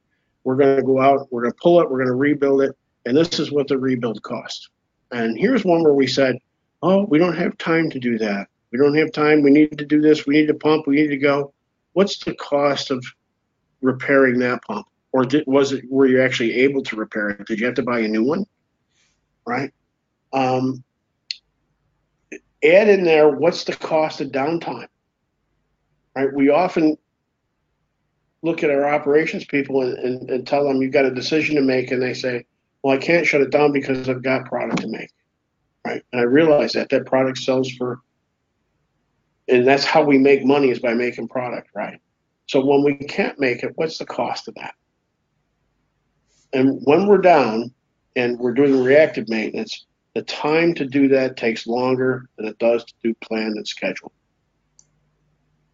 We're going to go out, we're going to pull it, we're going to rebuild it, and this is what the rebuild cost. And here's one where we said, oh, we don't have time to do that. We don't have time. We need to do this. We need to pump. We need to go. What's the cost of repairing that pump? Or did, was it were you actually able to repair it? Did you have to buy a new one? Right. Um, add in there what's the cost of downtime. Right. We often look at our operations people and, and, and tell them you've got a decision to make, and they say, "Well, I can't shut it down because I've got product to make." Right. And I realize that that product sells for and that's how we make money is by making product, right? So when we can't make it, what's the cost of that? And when we're down and we're doing reactive maintenance, the time to do that takes longer than it does to do planned and scheduled.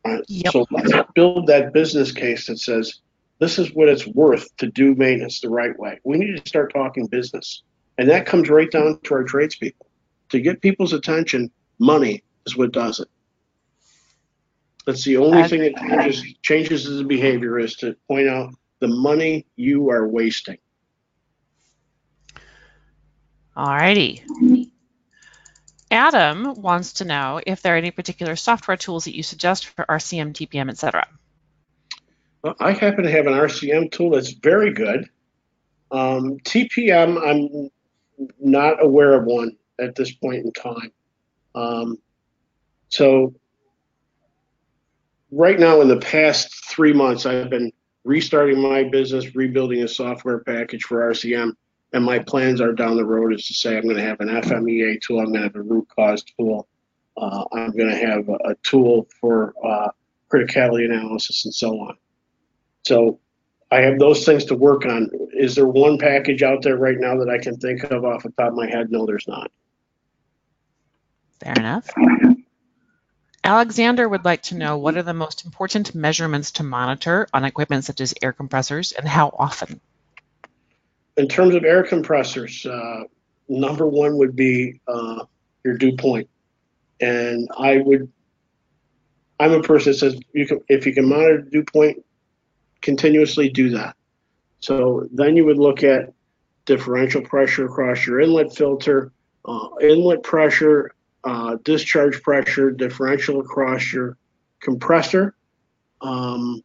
Right? Yep. So let's build that business case that says this is what it's worth to do maintenance the right way. We need to start talking business. And that comes right down to our tradespeople. To get people's attention, money is what does it. That's the only thing that changes, changes the behavior is to point out the money you are wasting. Alrighty. Adam wants to know if there are any particular software tools that you suggest for RCM, TPM, etc. Well, I happen to have an RCM tool that's very good. Um, TPM, I'm not aware of one at this point in time. Um, so, right now, in the past three months, I've been restarting my business, rebuilding a software package for RCM, and my plans are down the road is to say I'm going to have an FMEA tool, I'm going to have a root cause tool, uh, I'm going to have a, a tool for uh, criticality analysis, and so on. So I have those things to work on. Is there one package out there right now that I can think of off the top of my head? No, there's not. Fair enough. Alexander would like to know what are the most important measurements to monitor on equipment such as air compressors and how often? In terms of air compressors, uh, number one would be uh, your dew point, and I would. I'm a person that says you can if you can monitor dew point continuously, do that. So then you would look at differential pressure across your inlet filter, uh, inlet pressure, uh, discharge pressure, differential across your compressor, um,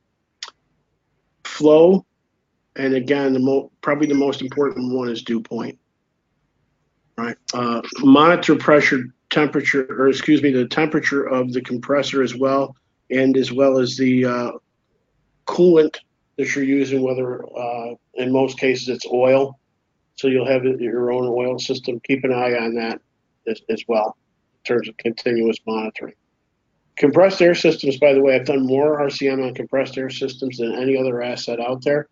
flow, and again, the probably the most important one is dew point. Right. Uh, monitor pressure, temperature, or excuse me, the temperature of the compressor as well, and as well as the uh, coolant that you're using, whether uh, in most cases it's oil. So you'll have your own oil system. Keep an eye on that as, as well in terms of continuous monitoring. Compressed air systems, by the way, I've done more RCM on compressed air systems than any other asset out there.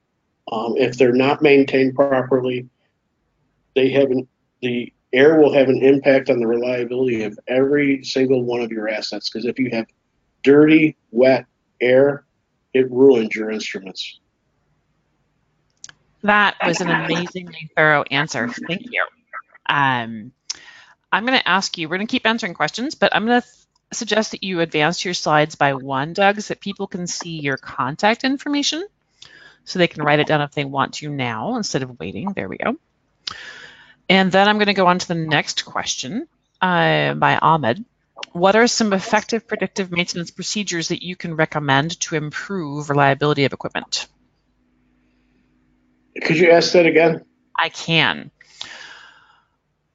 Um, if they're not maintained properly, they have an, the air will have an impact on the reliability of every single one of your assets. Because if you have dirty, wet air, it ruins your instruments. That was an amazingly thorough answer. Thank you. Um, I'm going to ask you, we're going to keep answering questions, but I'm going to suggest that you advance your slides by one, Doug, so that people can see your contact information so they can write it down if they want to now instead of waiting. There we go. And then I'm going to go on to the next question uh, by Ahmed. What are some effective predictive maintenance procedures that you can recommend to improve reliability of equipment? Could you ask that again? I can.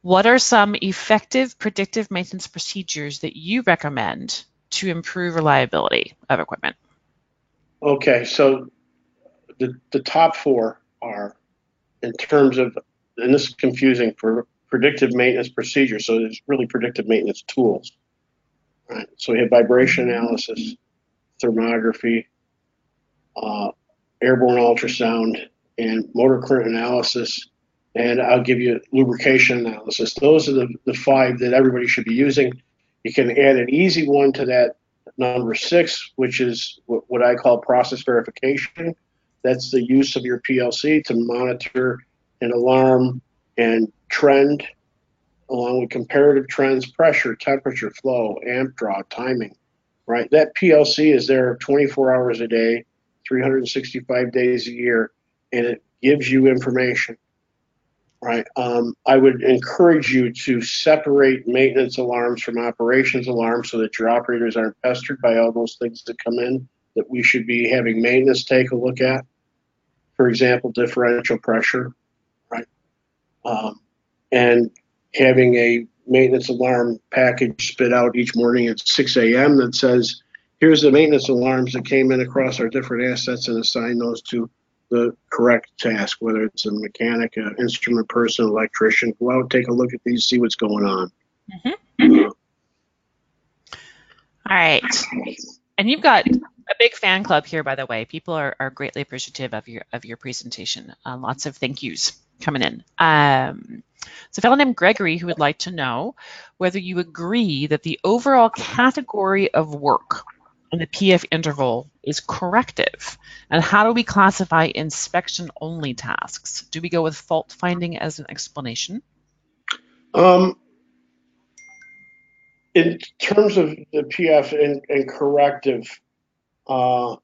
What are some effective predictive maintenance procedures that you recommend to improve reliability of equipment? Okay, so the, the top four are in terms of, and this is confusing for predictive maintenance procedures, so it's really predictive maintenance tools. Right, so we have vibration analysis, thermography, uh, airborne ultrasound, and motor current analysis, and I'll give you lubrication analysis. Those are the, the five that everybody should be using. You can add an easy one to that number six, which is what, what I call process verification. That's the use of your PLC to monitor an alarm and trend, along with comparative trends, pressure, temperature, flow, amp draw, timing. Right, that PLC is there 24 hours a day, 365 days a year, and it gives you information. Right, um, I would encourage you to separate maintenance alarms from operations alarms so that your operators aren't pestered by all those things that come in that we should be having maintenance take a look at. For example, differential pressure, right? Um, and having a maintenance alarm package spit out each morning at 6 a.m. that says, here's the maintenance alarms that came in across our different assets and assign those to the correct task, whether it's a mechanic, an instrument person, electrician. Go out, take a look at these, see what's going on. Mm-hmm. All right. And you've got a big fan club here, by the way. People are, are greatly appreciative of your of your presentation. Uh, lots of thank yous coming in. Um, so a fellow named Gregory who would like to know whether you agree that the overall category of work in the PF interval is corrective, and how do we classify inspection only tasks? Do we go with fault finding as an explanation? Um, in terms of the PF and, and corrective, uh,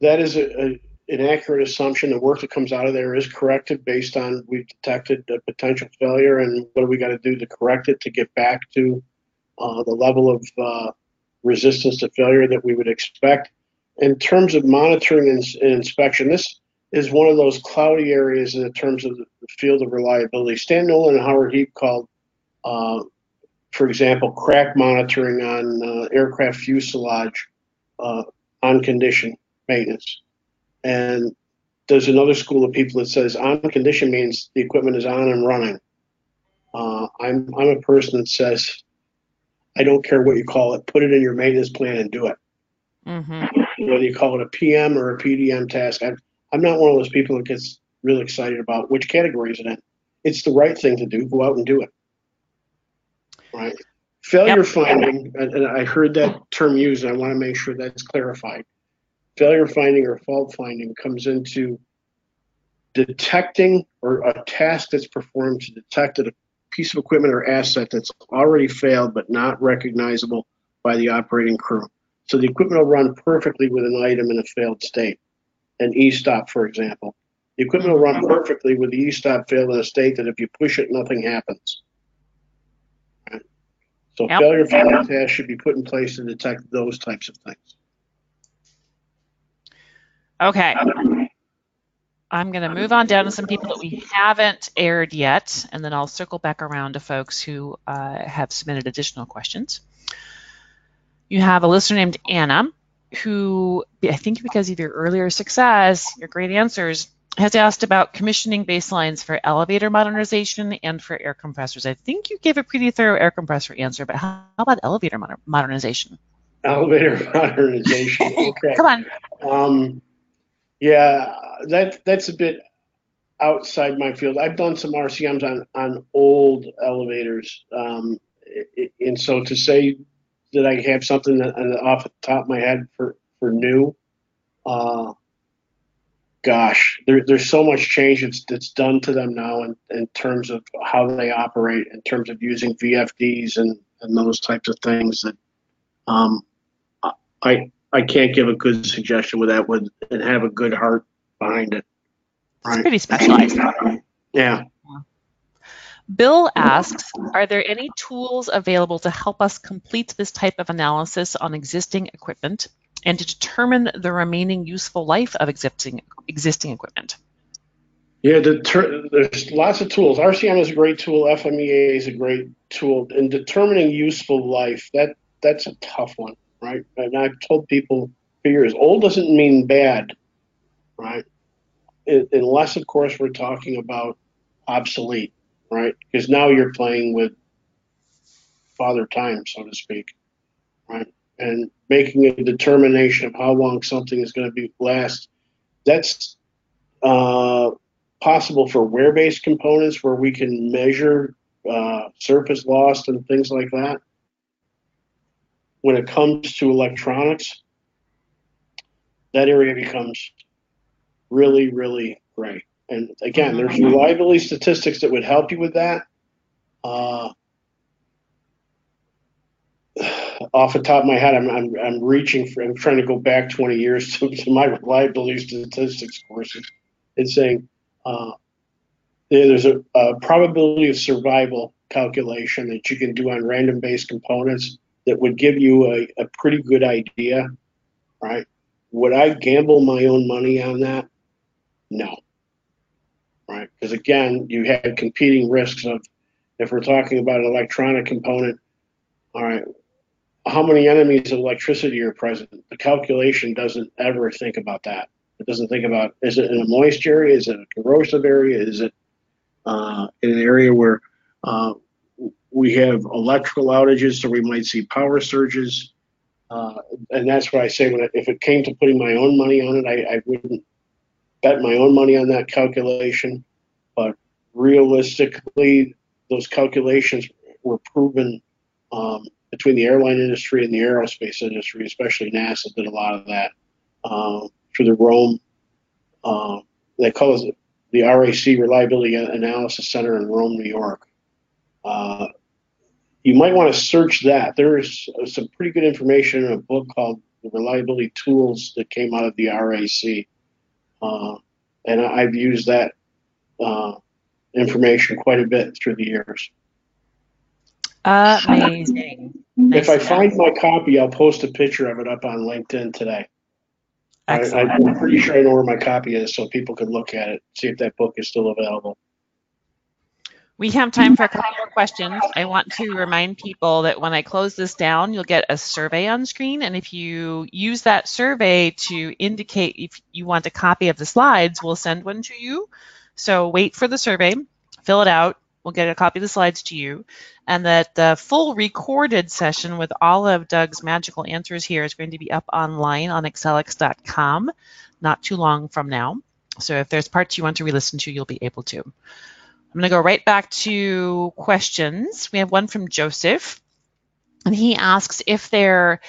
that is a, a, an accurate assumption. The work that comes out of there is corrected based on we've detected a potential failure, and what do we got to do to correct it to get back to uh, the level of uh, resistance to failure that we would expect. In terms of monitoring and, and, inspection, this is one of those cloudy areas in terms of the field of reliability. Stan Nowlan and Howard Heap called, uh, for example, crack monitoring on uh, aircraft fuselage uh, on condition maintenance. And there's another school of people that says on condition means the equipment is on and running. Uh, I'm I'm a person that says I don't care what you call it, put it in your maintenance plan and do it. Mm-hmm. Whether you call it a PM or a PDM task, I'm I'm not one of those people that gets really excited about which category is it in. It's the right thing to do. Go out and do it. Right. Failure yep. finding, and I heard that term used, and I want to make sure that's clarified. Failure finding or fault finding comes into detecting or a task that's performed to detect a piece of equipment or asset that's already failed but not recognizable by the operating crew. So the equipment will run perfectly with an item in a failed state. An e-stop, for example. The equipment will run uh-huh. perfectly with the e-stop failed in a state that if you push it, nothing happens. So yep. failure finding tasks should be put in place to detect those types of things. Okay. I'm going to move on down to some people that we haven't aired yet, and then I'll circle back around to folks who uh, have submitted additional questions. You have a listener named Anna, who I think because of your earlier success, your great answers, has asked about commissioning baselines for elevator modernization and for air compressors. I think you gave a pretty thorough air compressor answer, but how about elevator moder- modernization? Elevator *laughs* modernization. *laughs* Okay. Come on. Um, yeah, that that's a bit outside my field. I've done some RCMs on on old elevators, um, and so to say that I have something that, off the top of my head for for new, uh, gosh, there, there's so much change that's, that's done to them now in, in terms of how they operate, in terms of using VFDs and, and those types of things that um, I I can't give a good suggestion with that with and have a good heart behind it. Right? It's pretty specialized. Yeah. Bill asks, are there any tools available to help us complete this type of analysis on existing equipment and to determine the remaining useful life of existing existing equipment? Yeah, the there's lots of tools. RCM is a great tool. FMEA is a great tool. In determining useful life, that that's a tough one, right? And I've told people for years, old doesn't mean bad, right? It, unless, of course, we're talking about obsolete, right? Because now you're playing with father time, so to speak, right? And making a determination of how long something is going to be last. That's uh, possible for wear-based components where we can measure uh, surface loss and things like that. When it comes to electronics, that area becomes really, really gray. And again, there's reliability statistics that would help you with that. Uh, off the top of my head, I'm, I'm, I'm reaching for, I'm trying to go back 20 years *laughs* to, to my reliability statistics courses and saying uh, there's a, a, probability of survival calculation that you can do on random based components that would give you a, a pretty good idea, right? Would I gamble my own money on that? No. Right? Because again, you had competing risks of if we're talking about an electronic component, all right, how many enemies of electricity are present. The calculation doesn't ever think about that. It doesn't think about is it in a moist area, is it a corrosive area, is it uh, in an area where uh, we have electrical outages, so we might see power surges. Uh, and that's why I say when if it came to putting my own money on it, I, I wouldn't bet my own money on that calculation. But realistically, those calculations were proven um, between the airline industry and the aerospace industry, especially NASA did a lot of that uh, through the Rome. Uh, they call it the RAC Reliability Analysis Center in Rome, New York. Uh, you might want to search that. There's some pretty good information in a book called The Reliability Tools that came out of the RAC. Uh, and I've used that uh, information quite a bit through the years. Amazing. If I find my copy, I'll post a picture of it up on LinkedIn today. I, I'm pretty sure I know where my copy is, so people can look at it, see if that book is still available. We have time for a couple more questions. I want to remind people that when I close this down, you'll get a survey on screen. And if you use that survey to indicate if you want a copy of the slides, we'll send one to you. So wait for the survey, fill it out. We'll get a copy of the slides to you. And that the full recorded session with all of Doug's magical answers here is going to be up online on accelix.com not too long from now. So if there's parts you want to re-listen to, you'll be able to. I'm going to go right back to questions. We have one from Joseph, and he asks if there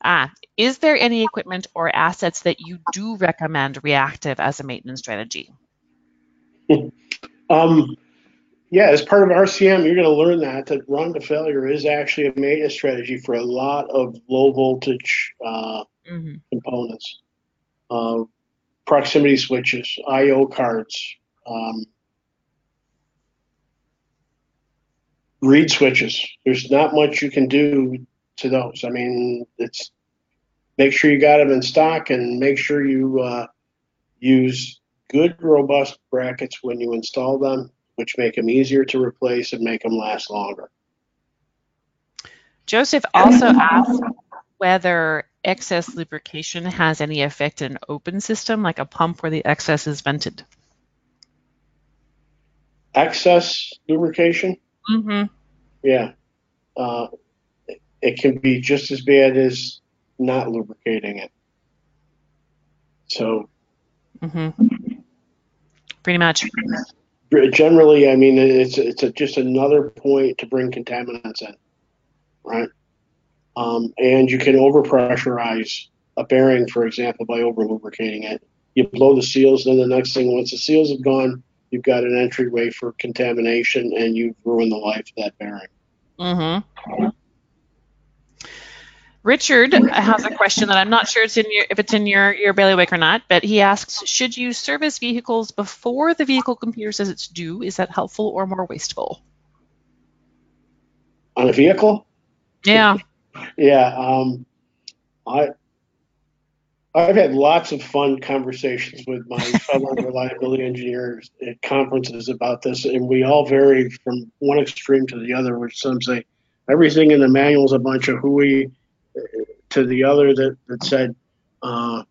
uh, is there any equipment or assets that you do recommend reactive as a maintenance strategy? *laughs* Um, yeah, as part of RCM, you're going to learn that that run to failure is actually a maintenance strategy for a lot of low voltage uh, Mm-hmm. components, uh, proximity switches, I/O cards, um, reed switches. There's not much you can do to those. I mean, it's make sure you got them in stock and make sure you uh, use good, robust brackets when you install them, which make them easier to replace and make them last longer. Joseph also asked whether excess lubrication has any effect in an open system, like a pump where the excess is vented. Excess lubrication, Mm-hmm. yeah, uh, it can be just as bad as not lubricating it. So Mm-hmm. Pretty much. Generally, I mean, it's it's a, just another point to bring contaminants in, right? Um, and you can overpressurize a bearing, for example, by over lubricating it. You blow the seals, then the next thing, once the seals have gone, you've got an entryway for contamination, and you've ruined the life of that bearing. Mm-hmm. Richard has a question that I'm not sure it's in your, if it's in your, your bailiwick or not, but he asks, should you service vehicles before the vehicle computer says it's due? Is that helpful or more wasteful? On a vehicle, Yeah. yeah, um, I I've had lots of fun conversations with my *laughs* fellow reliability engineers at conferences about this, and we all vary from one extreme to the other. Which some say everything in the manual is a bunch of hooey, to the other that that said, uh,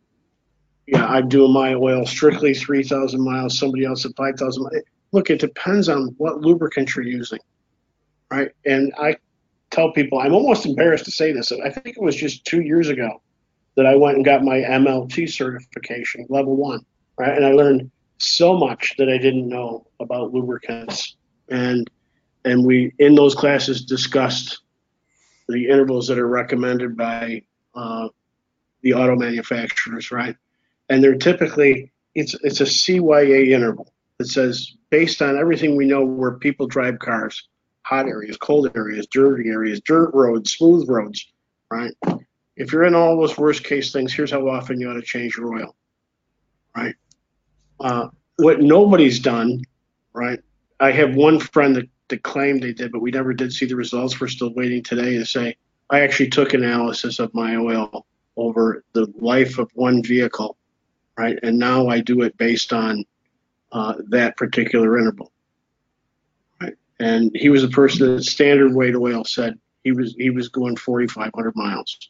"Yeah, I'm doing my oil strictly 3,000 miles. Somebody else at 5,000 miles." Look, it depends on what lubricant you're using, right? And I tell people, I'm almost embarrassed to say this. I think it was just two years ago that I went and got my MLT certification, level one, right? And I learned so much that I didn't know about lubricants. And and we in those classes discussed the intervals that are recommended by uh, the auto manufacturers, right? And they're typically it's it's a CYA interval that says based on everything we know where people drive cars, hot areas, cold areas, dirty areas, dirt roads, smooth roads, right? If you're in all those worst case things, here's how often you ought to change your oil, right? Uh, what nobody's done, right? I have one friend that, that claimed they did, but we never did see the results. We're still waiting today to say I actually took analysis of my oil over the life of one vehicle, right? And now I do it based on uh, that particular interval, right? And he was the person that standard weight oil said he was he was going 4,500 miles,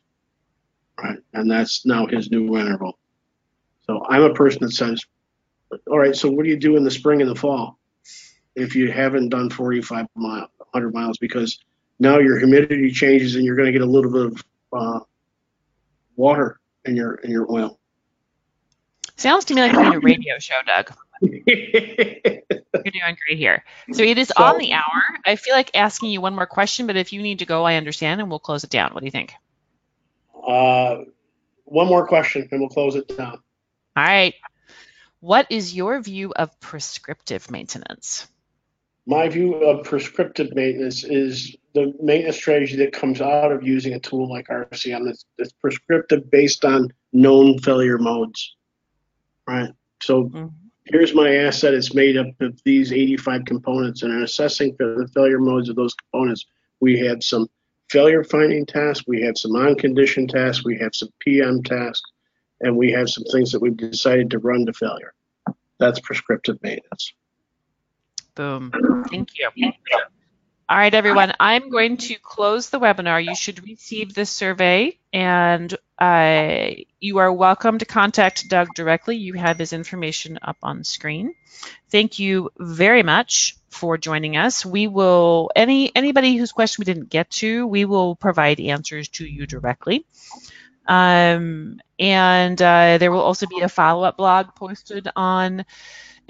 right? And that's now his new interval. So I'm a person that says, all right, so what do you do in the spring and the fall if you haven't done 45 mile, 100 miles? Because now your humidity changes and you're going to get a little bit of uh, water in your in your oil. Sounds to me like you need a radio show, Doug. *laughs* You're doing great here. So it is So- on the hour. I feel like asking you one more question, but if you need to go, I understand, and we'll close it down. What do you think? uh, one more question, and we'll close it down. All right. What is your view of prescriptive maintenance? My view of prescriptive maintenance is the maintenance strategy that comes out of using a tool like RCM that's, that's prescriptive based on known failure modes. Right. So Mhm. here's my asset. It's made up of these 85 components, and in assessing the failure modes of those components, we had some failure finding tasks, we had some on condition tasks, we have some PM tasks, and we have some things that we've decided to run to failure. That's prescriptive maintenance. Boom. Thank you. All right, everyone. I'm going to close the webinar. You should receive this survey, and uh, you are welcome to contact Doug directly. You have his information up on the screen. Thank you very much for joining us. We will any anybody whose question we didn't get to, we will provide answers to you directly. Um, and uh, there will also be a follow-up blog posted on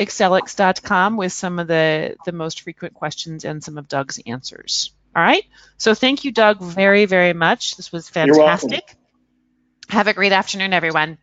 accelix.com with some of the, the most frequent questions and some of Doug's answers. All right. So thank you, Doug, very, very much. This was fantastic. Have a great afternoon, everyone.